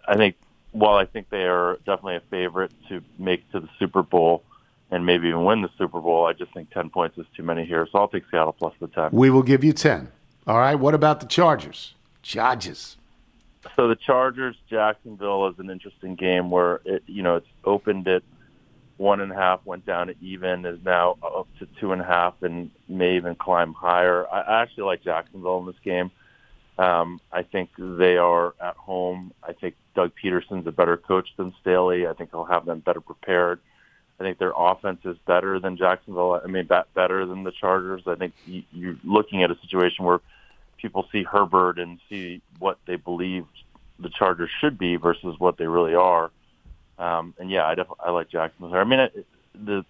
I think while I think they are definitely a favorite to make to the Super Bowl and maybe even win the Super Bowl, I just think 10 points is too many here. So I'll take Seattle plus the 10. We will give you 10. All right. What about the Chargers? Chargers. So the Chargers Jacksonville is an interesting game where it you know it's opened at one and a half, went down to even, is now up to two and a half, and may even climb higher. I I actually like Jacksonville in this game. Um, I think they are at home. I think Doug Pederson's a better coach than Staley. I think he'll have them better prepared. I think their offense is better than Jacksonville. I mean, better than the Chargers. I think you're looking at a situation where people see Herbert and see what they believe the Chargers should be versus what they really are. Um, and yeah, I def- I like Jacksonville. I mean, it, the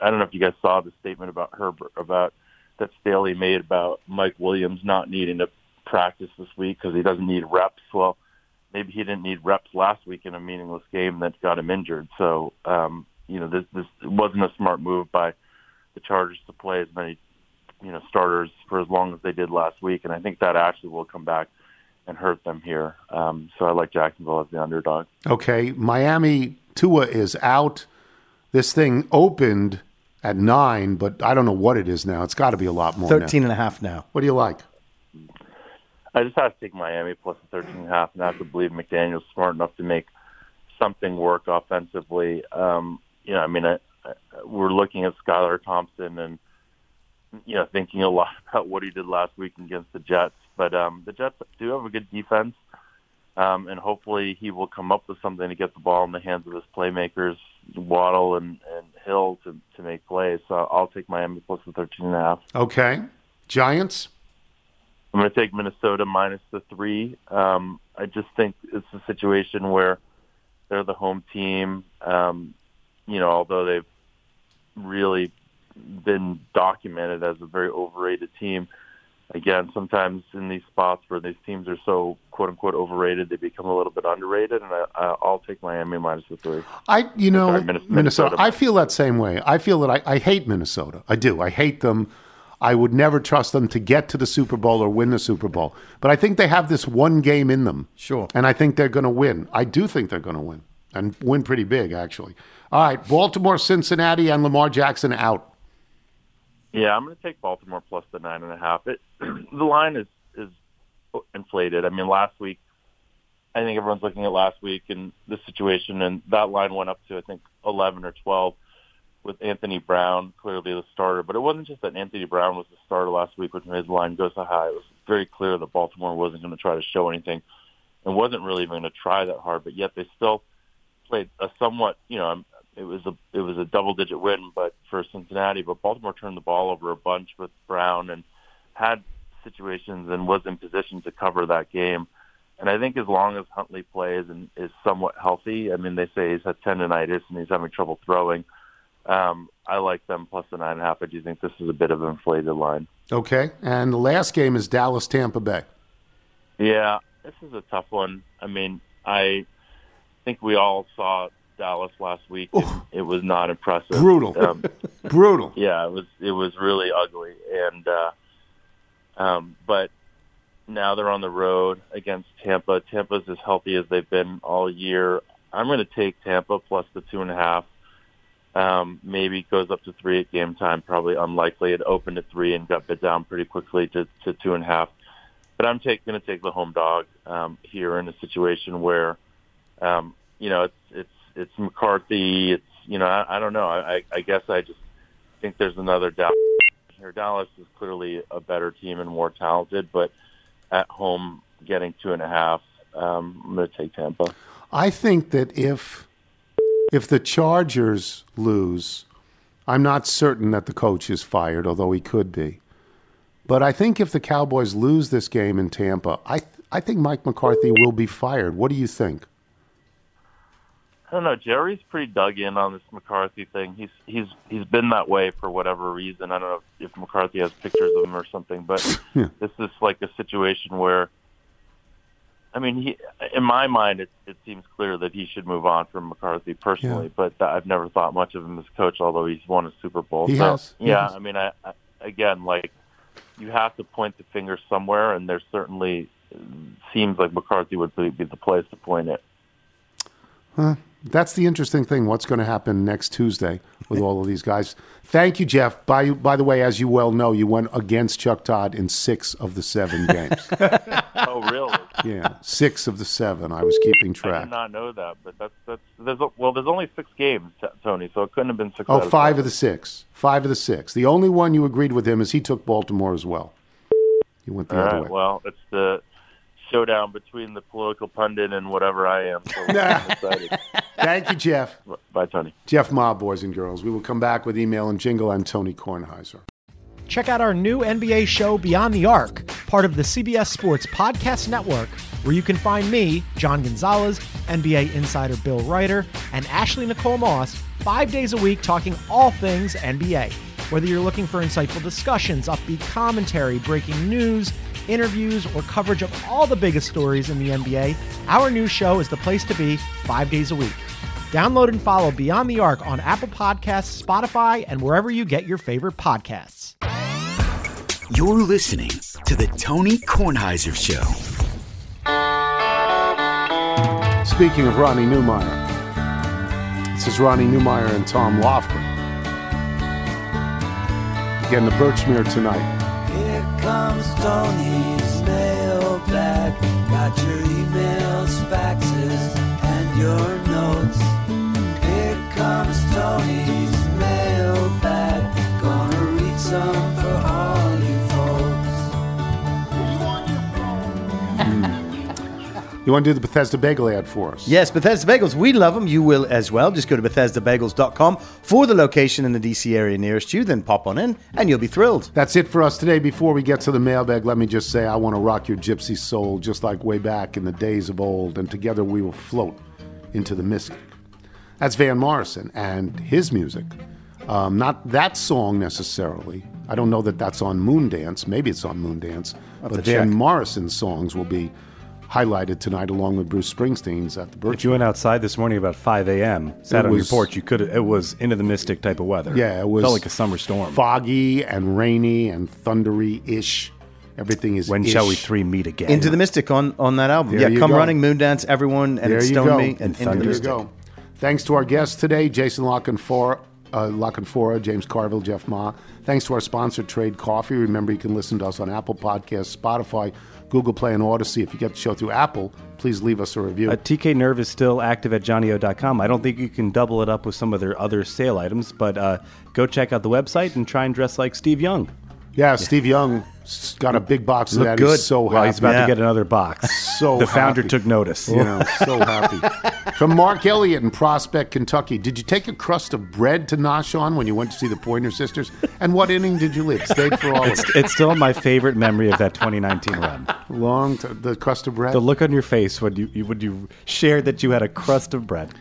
I don't know if you guys saw the statement about Herbert about that Staley made about Mike Williams not needing to practice this week because he doesn't need reps. Well, maybe he didn't need reps last week in a meaningless game that got him injured. So, um, you know, this this wasn't a smart move by the Chargers to play as many, you know, starters for as long as they did last week, and I think that actually will come back and hurt them here. Um, so I like Jacksonville as the underdog. Okay. Miami Tua is out. This thing opened at nine, but I don't know what it is now. It's got to be a lot more. now. and a half now. What do you like? I just have to take Miami plus the 13 and a half, and I have to believe McDaniel's smart enough to make something work offensively. Um, you know, I mean, I, I, we're looking at Skylar Thompson and you know thinking a lot about what he did last week against the Jets. But um, the Jets do have a good defense, um, and hopefully he will come up with something to get the ball in the hands of his playmakers, Waddle and, and Hill, to to make plays. So I'll take Miami plus the 13 and a half. Okay. Giants? I'm going to take Minnesota minus the three. Um, I just think it's a situation where they're the home team. Um, you know, although they've really been documented as a very overrated team. Again, sometimes in these spots where these teams are so quote unquote overrated, they become a little bit underrated. And I, I- I'll take Miami minus the three. I, you know, Sorry, Minnesota. Minnesota. I feel that same way. I feel that I, I hate Minnesota. I do. I hate them. I would never trust them to get to the Super Bowl or win the Super Bowl. But I think they have this one game in them. Sure. And I think they're going to win. I do think they're going to win and win pretty big, actually. All right. Baltimore, Cincinnati, and Lamar Jackson out. Yeah, I'm going to take Baltimore plus the nine and a half. It the line is is inflated. I mean, last week, I think everyone's looking at last week and the situation, and that line went up to I think 11 or 12 with Anthony Brown clearly the starter. But it wasn't just that Anthony Brown was the starter last week, which made the line go so high. It was very clear that Baltimore wasn't going to try to show anything, and wasn't really even going to try that hard. But yet they still played a somewhat, you know, it was a it was a double digit win, but for Cincinnati, but Baltimore turned the ball over a bunch with Brown and had situations and was in position to cover that game. And I think as long as Huntley plays and is somewhat healthy, I mean, they say he's had tendonitis and he's having trouble throwing. Um, I like them plus the nine and a half. I do think this is a bit of an inflated line. Okay. And the last game is Dallas, Tampa Bay. Yeah, this is a tough one. I mean, I think we all saw Dallas last week. And it was not impressive. Brutal. Um, Brutal. yeah, it was it was really ugly, and uh, um, but now they're on the road against Tampa. Tampa's as healthy as they've been all year. I'm going to take Tampa plus the two and a half. Um, maybe goes up to three at game time. Probably unlikely. It opened at three and got bit down pretty quickly to, to two and a half. But I'm take, going to take the home dog um, here in a situation where, um, you know, it's it's it's McCarthy. It's you know, I, I don't know. I, I- guess I just think there's another Dallas here. Dallas is clearly a better team and more talented, but at home getting two and a half, um, I'm going to take Tampa. I think that if if the Chargers lose, I'm not certain that the coach is fired, although he could be. But I think if the Cowboys lose this game in Tampa, I th- I think Mike McCarthy will be fired. What do you think? I don't know. Jerry's pretty dug in on this McCarthy thing. He's he's he's been that way for whatever reason. I don't know if, if McCarthy has pictures of him or something, but Yeah. this is like a situation where, I mean, he in my mind, it it seems clear that he should move on from McCarthy personally. Yeah. But I've never thought much of him as coach, although he's won a Super Bowl. He so, has. He Yeah, has. I mean, I, I again like you have to point the finger somewhere, and there certainly seems like McCarthy would be, be the place to point it. Huh? That's the interesting thing. What's going to happen next Tuesday with all of these guys? Thank you, Jeff. By by the way, as you well know, you went against Chuck Todd in six of the seven games. oh, really? yeah, six of the seven. I was keeping track. I did not know that, but that's that's there's a, well, there's only six games, Tony, so it couldn't have been six. Oh, of five seven. of the six. Five of the six. The only one you agreed with him is he took Baltimore as well. You went the All other right, way. well, it's the showdown between the political pundit and whatever I am. So excited. Thank you, Jeff. Bye, Tony. Jeff Ma, boys and girls. We will come back with email and jingle I'm Tony Kornheiser. Check out our new NBA show, Beyond the Arc, part of the CBS Sports Podcast Network, where you can find me, John Gonzalez, NBA insider Bill Reiter, and Ashley Nicole Moss five days a week talking all things NBA. Whether you're looking for insightful discussions, upbeat commentary, breaking news, interviews, or coverage of all the biggest stories in the NBA, our new show is the place to be five days a week. Download and follow Beyond the Arc on Apple Podcasts, Spotify, and wherever you get your favorite podcasts. You're listening to the Tony Kornheiser Show. Speaking of Ronnie Newmeyer, this is Ronnie Newmeyer and Tom Lofgren. Again, the Birchmere tonight. Comes Tony's mailbag. Got your emails, faxes, and your notes. Here comes Tony's mailbag. Gonna read some You want to do the Bethesda Bagel ad for us? Yes, Bethesda Bagels. We love them. You will as well. Just go to BethesdaBagels.com for the location in the DC area nearest you. Then pop on in and you'll be thrilled. That's it for us today. Before we get to the mailbag, let me just say I want to rock your gypsy soul just like way back in the days of old, and together we will float into the mystic. That's Van Morrison and his music. Um, not that song necessarily. I don't know that that's on Moondance. Maybe it's on Moondance. But Van check. Morrison's songs will be highlighted tonight along with Bruce Springsteen's at the Birch. If you went outside this morning about 5 a.m., sat It on your porch, you could. It was into the mystic type of weather. Yeah, it was felt like a summer storm. foggy and rainy and thundery ish. Everything is. When shall we three meet again? Into the Mystic on, on that album. There yeah, you come go. running, Moondance, everyone, and there it's you Stone go. Me, and Into the there you Mystic. go. Thanks to our guests today, Jason La Canfora, uh, La Canfora, James Carville, Jeff Ma. Thanks to our sponsor, Trade Coffee. Remember, you can listen to us on Apple Podcasts, Spotify, Google Play, and Audacy. If you get the show through Apple, please leave us a review. Uh, TK Nerve is still active at johnnyo.com. I don't think you can double it up with some of their other sale items, but uh, go check out the website and try and dress like Steve Young. yeah, Steve Young got a big box of that. good. He's so Well, he's about to get another box. So the founder took notice. You know, so happy. From Mark Elliott in Prospect, Kentucky. Did you take a crust of bread to Nosh on when you went to see the Pointer Sisters? And what inning did you live? Stayed for all It's, of it. it's still my favorite memory of that 2019 run. Long t- the crust of bread. The look on your face when you, you when you shared that you had a crust of bread.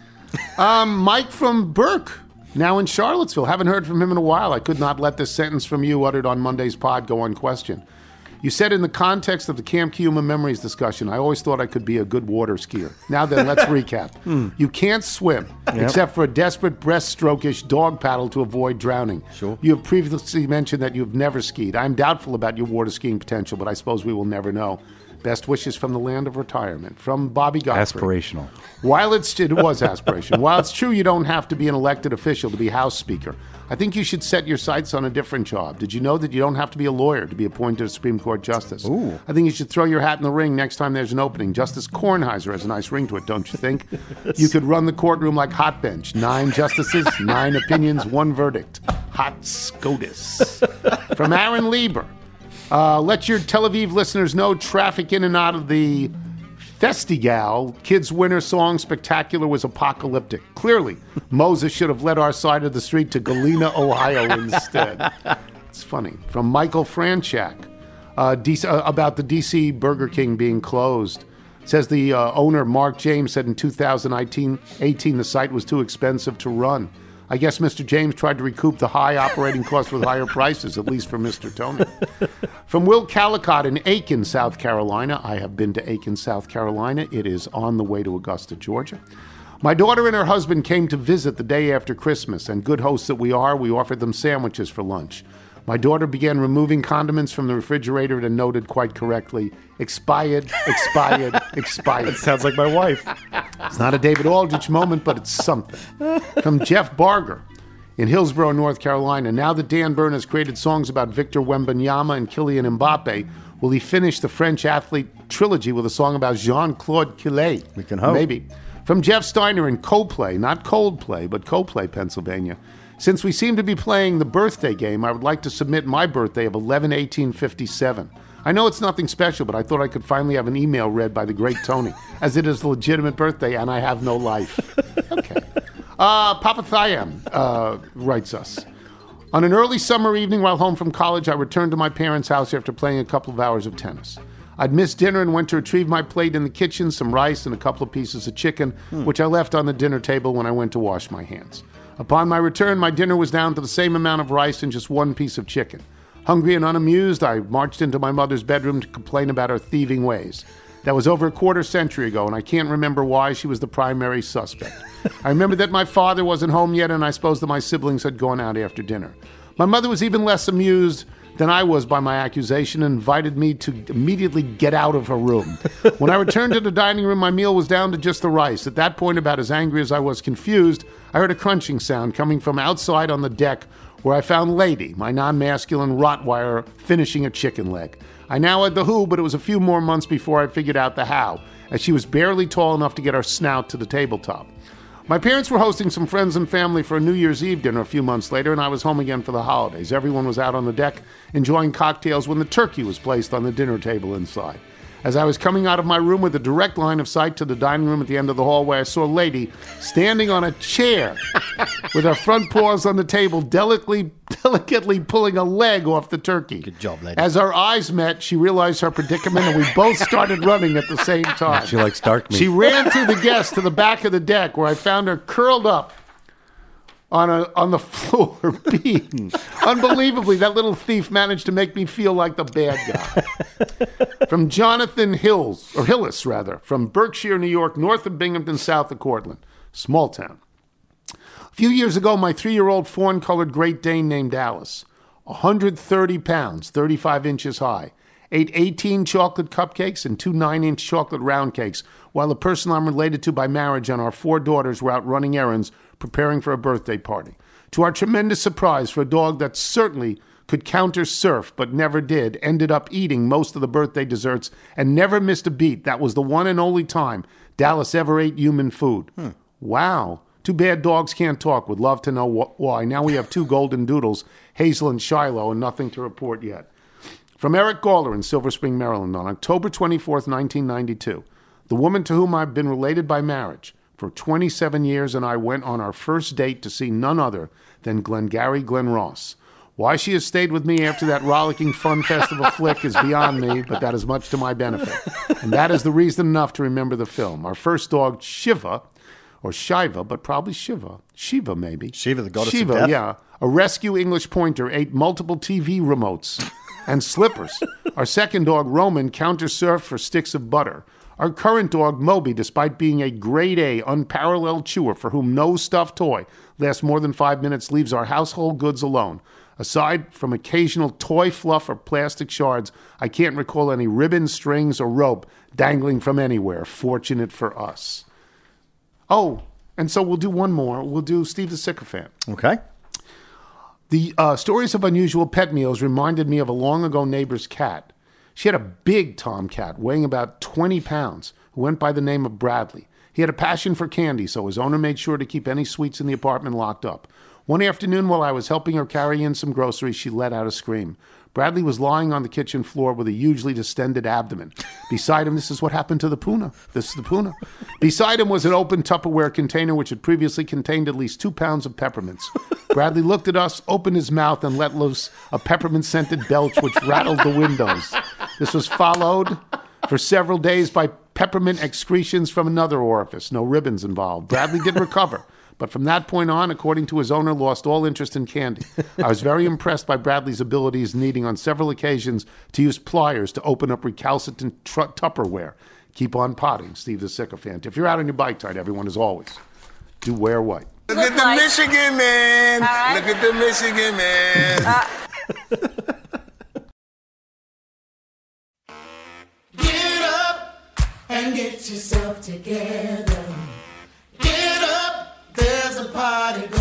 Um, Mike from Burke, now in Charlottesville. Haven't heard from him in a while. I could not let this sentence from you uttered on Monday's pod go unquestioned. You said in the context of the Camp Kiuma memories discussion, I always thought I could be a good water skier. Now then, let's recap. Hmm. You can't swim Yep. except for a desperate breaststroke-ish dog paddle to avoid drowning. Sure. You have previously mentioned that you've never skied. I'm doubtful about your water skiing potential, but I suppose we will never know. Best wishes from the land of retirement. From Bobby Godfrey. Aspirational. While it's it was aspiration. While it's true you don't have to be an elected official to be House Speaker, I think you should set your sights on a different job. Did you know that you don't have to be a lawyer to be appointed a Supreme Court justice? Ooh. I think you should throw your hat in the ring next time there's an opening. Justice Kornheiser has a nice ring to it, don't you think? you could run the courtroom like hot bench. Nine justices, nine opinions, one verdict. Hot SCOTUS. From Aaron Lieber. Uh, let your Tel Aviv listeners know traffic in and out of the Festigal Kids Winter Song Spectacular was apocalyptic. Clearly, Moses should have led our side of the street to Galena, Ohio instead. It's funny. From Michael Franchak. uh, DC, uh, about the DC Burger King being closed. Says the uh, owner, Mark James, said in 2018 18, the site was too expensive to run. I guess Mr. James tried to recoup the high operating costs with higher prices, at least for Mr. Tony. From Will Calicott in Aiken, South Carolina. I have been to Aiken, South Carolina. It is on the way to Augusta, Georgia. My daughter and her husband came to visit the day after Christmas, and good hosts that we are, we offered them sandwiches for lunch. My daughter began removing condiments from the refrigerator and noted quite correctly, expired, expired, expired. Sounds like my wife. It's not a David Aldrich moment, but it's something. From Jeff Barger in Hillsborough, North Carolina. Now that Dan Byrne has created songs about Victor Wembanyama and Kylian Mbappe, will he finish the French athlete trilogy with a song about Jean Claude Killy? We can hope. Maybe. From Jeff Steiner in Coplay, not Coldplay, but Coplay, Pennsylvania. Since we seem to be playing the birthday game, I would like to submit my birthday of 11 18 57. I know it's nothing special, but I thought I could finally have an email read by the great Tony, as it is a legitimate birthday and I have no life. Okay. Uh, Papa Thiam uh, writes us. On an early summer evening while home from college, I returned to my parents' house after playing a couple of hours of tennis. I'd missed dinner and went to retrieve my plate in the kitchen, some rice and a couple of pieces of chicken, which I left on the dinner table when I went to wash my hands. Upon my return, my dinner was down to the same amount of rice and just one piece of chicken. Hungry and unamused, I marched into my mother's bedroom to complain about her thieving ways. That was over a quarter century ago, and I can't remember why she was the primary suspect. I remember that my father wasn't home yet, and I suppose that my siblings had gone out after dinner. My mother was even less amused than I was by my accusation and invited me to immediately get out of her room. When I returned to the dining room, my meal was down to just the rice. At that point, about as angry as I was confused, I heard a crunching sound coming from outside on the deck where I found Lady, my non masculine Rottweiler, finishing a chicken leg. I now had the who, but it was a few more months before I figured out the how, as she was barely tall enough to get her snout to the tabletop. My parents were hosting some friends and family for a New Year's Eve dinner a few months later, and I was home again for the holidays. Everyone was out on the deck enjoying cocktails when the turkey was placed on the dinner table inside. As I was coming out of my room with a direct line of sight to the dining room at the end of the hallway, I saw a lady standing on a chair with her front paws on the table, delicately, delicately pulling a leg off the turkey. Good job, lady. As our eyes met, she realized her predicament, and we both started running at the same time. She likes dark meat. She ran through the guests to the back of the deck, where I found her curled up on a on the floor, beaten. Unbelievably, that little thief managed to make me feel like the bad guy. from Jonathan Hills, or Hillis rather, from Berkshire, New York, north of Binghamton, south of Cortland, small town. A few years ago, my three-year-old fawn-colored Great Dane named Alice, 130 pounds, 35 inches high, ate 18 chocolate cupcakes and two nine-inch chocolate round cakes, while the person I'm related to by marriage and our four daughters were out running errands, preparing for a birthday party. To our tremendous surprise, for a dog that certainly could counter surf but never did, ended up eating most of the birthday desserts and never missed a beat. That was the one and only time Dallas ever ate human food. Hmm. Wow. Too bad dogs can't talk. Would love to know wh- why. Now we have two golden doodles, Hazel and Shiloh, and nothing to report yet. From Eric Gawler in Silver Spring, Maryland, on October 24th, 1992, the woman to whom I've been related by marriage for 27 years and I went on our first date to see none other than Glengarry Glen Ross. Why she has stayed with me after that rollicking fun festival flick is beyond me, but that is much to my benefit. And that is the reason enough to remember the film. Our first dog, Shiva, or Shiva, but probably Shiva. Shiva, maybe. Shiva, the goddess of Shiva, death? yeah. A rescue English pointer ate multiple TV remotes and slippers. Our second dog, Roman, counter surfed for sticks of butter. Our current dog, Moby, despite being a grade A, unparalleled chewer for whom no stuffed toy lasts more than five minutes, leaves our household goods alone. Aside from occasional toy fluff or plastic shards, I can't recall any ribbon, strings, or rope dangling from anywhere. Fortunate for us. Oh, and so we'll do one more. We'll do Steve the Sycophant. Okay. The uh, stories of unusual pet meals reminded me of a long ago neighbor's cat. She had a big tomcat weighing about 20 pounds who went by the name of Bradley. He had a passion for candy, so his owner made sure to keep any sweets in the apartment locked up. One afternoon, while I was helping her carry in some groceries, she let out a scream. Bradley was lying on the kitchen floor with a hugely distended abdomen. Beside him, this is what happened to the Puna. This is the Puna. Beside him was an open Tupperware container which had previously contained at least two pounds of peppermints. Bradley looked at us, opened his mouth, and let loose a peppermint scented belch which rattled the windows. This was followed for several days by peppermint excretions from another orifice. No ribbons involved. Bradley did recover. But from that point on, according to his owner, lost all interest in candy. I was very impressed by Bradley's abilities, needing on several occasions to use pliers to open up recalcitrant tr- Tupperware. Keep on potting, Steve the sycophant. If you're out on your bike tonight, everyone, as always, do wear white. Look, Look at the like. Michigan man. Right. Look at the Michigan man. Uh- get up and get yourself together. Get up party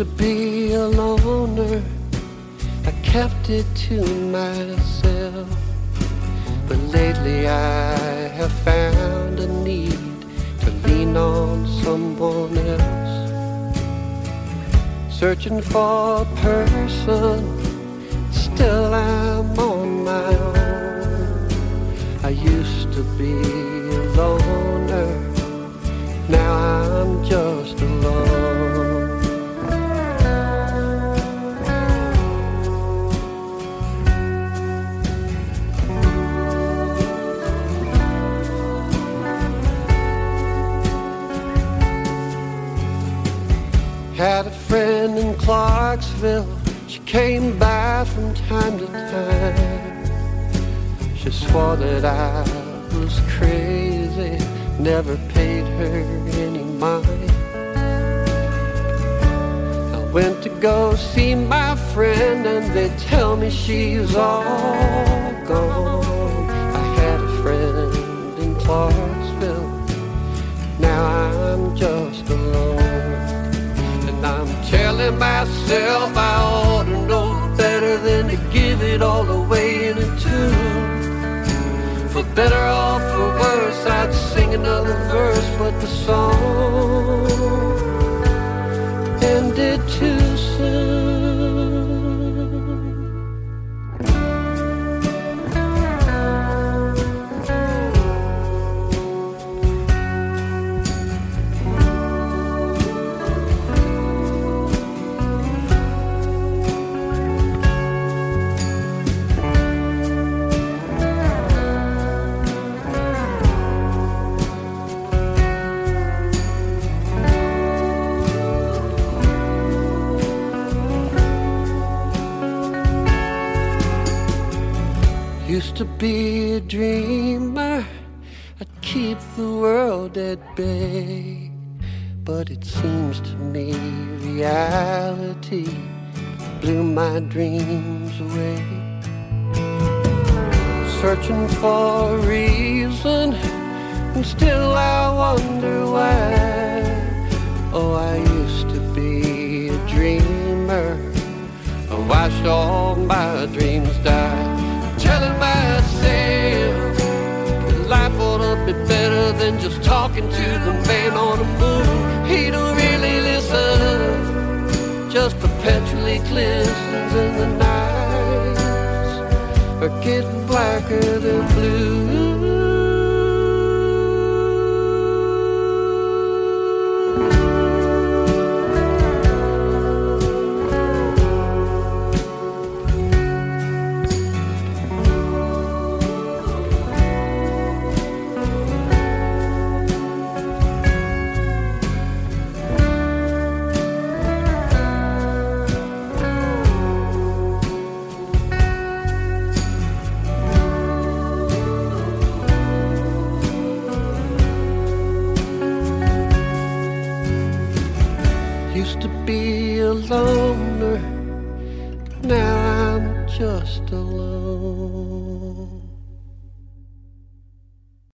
to be a loner, I kept it to myself. But lately I have found a need to lean on someone else. Searching for a person, still I'm on my own. I used to be a loner, now I'm just alone. Had a friend in Clarksville. She came by from time to time. She swore that I was crazy, never paid her any mind. I went to go see my friend, and they tell me she's all gone. I had a friend in Clarksville. Now I'm just alone. Telling myself I ought to know better than to give it all away in a tune. For better or for worse, I'd sing another verse, but the song ended too be a dreamer, I'd keep the world at bay. But it seems to me reality blew my dreams away. Searching for a reason, and still I wonder why. Oh, I used to be a dreamer. I watched all my dreams die. Telling myself that life ought to be better than just talking to the man on the moon. He don't really listen, just perpetually glistens in the nights are getting blacker than blue.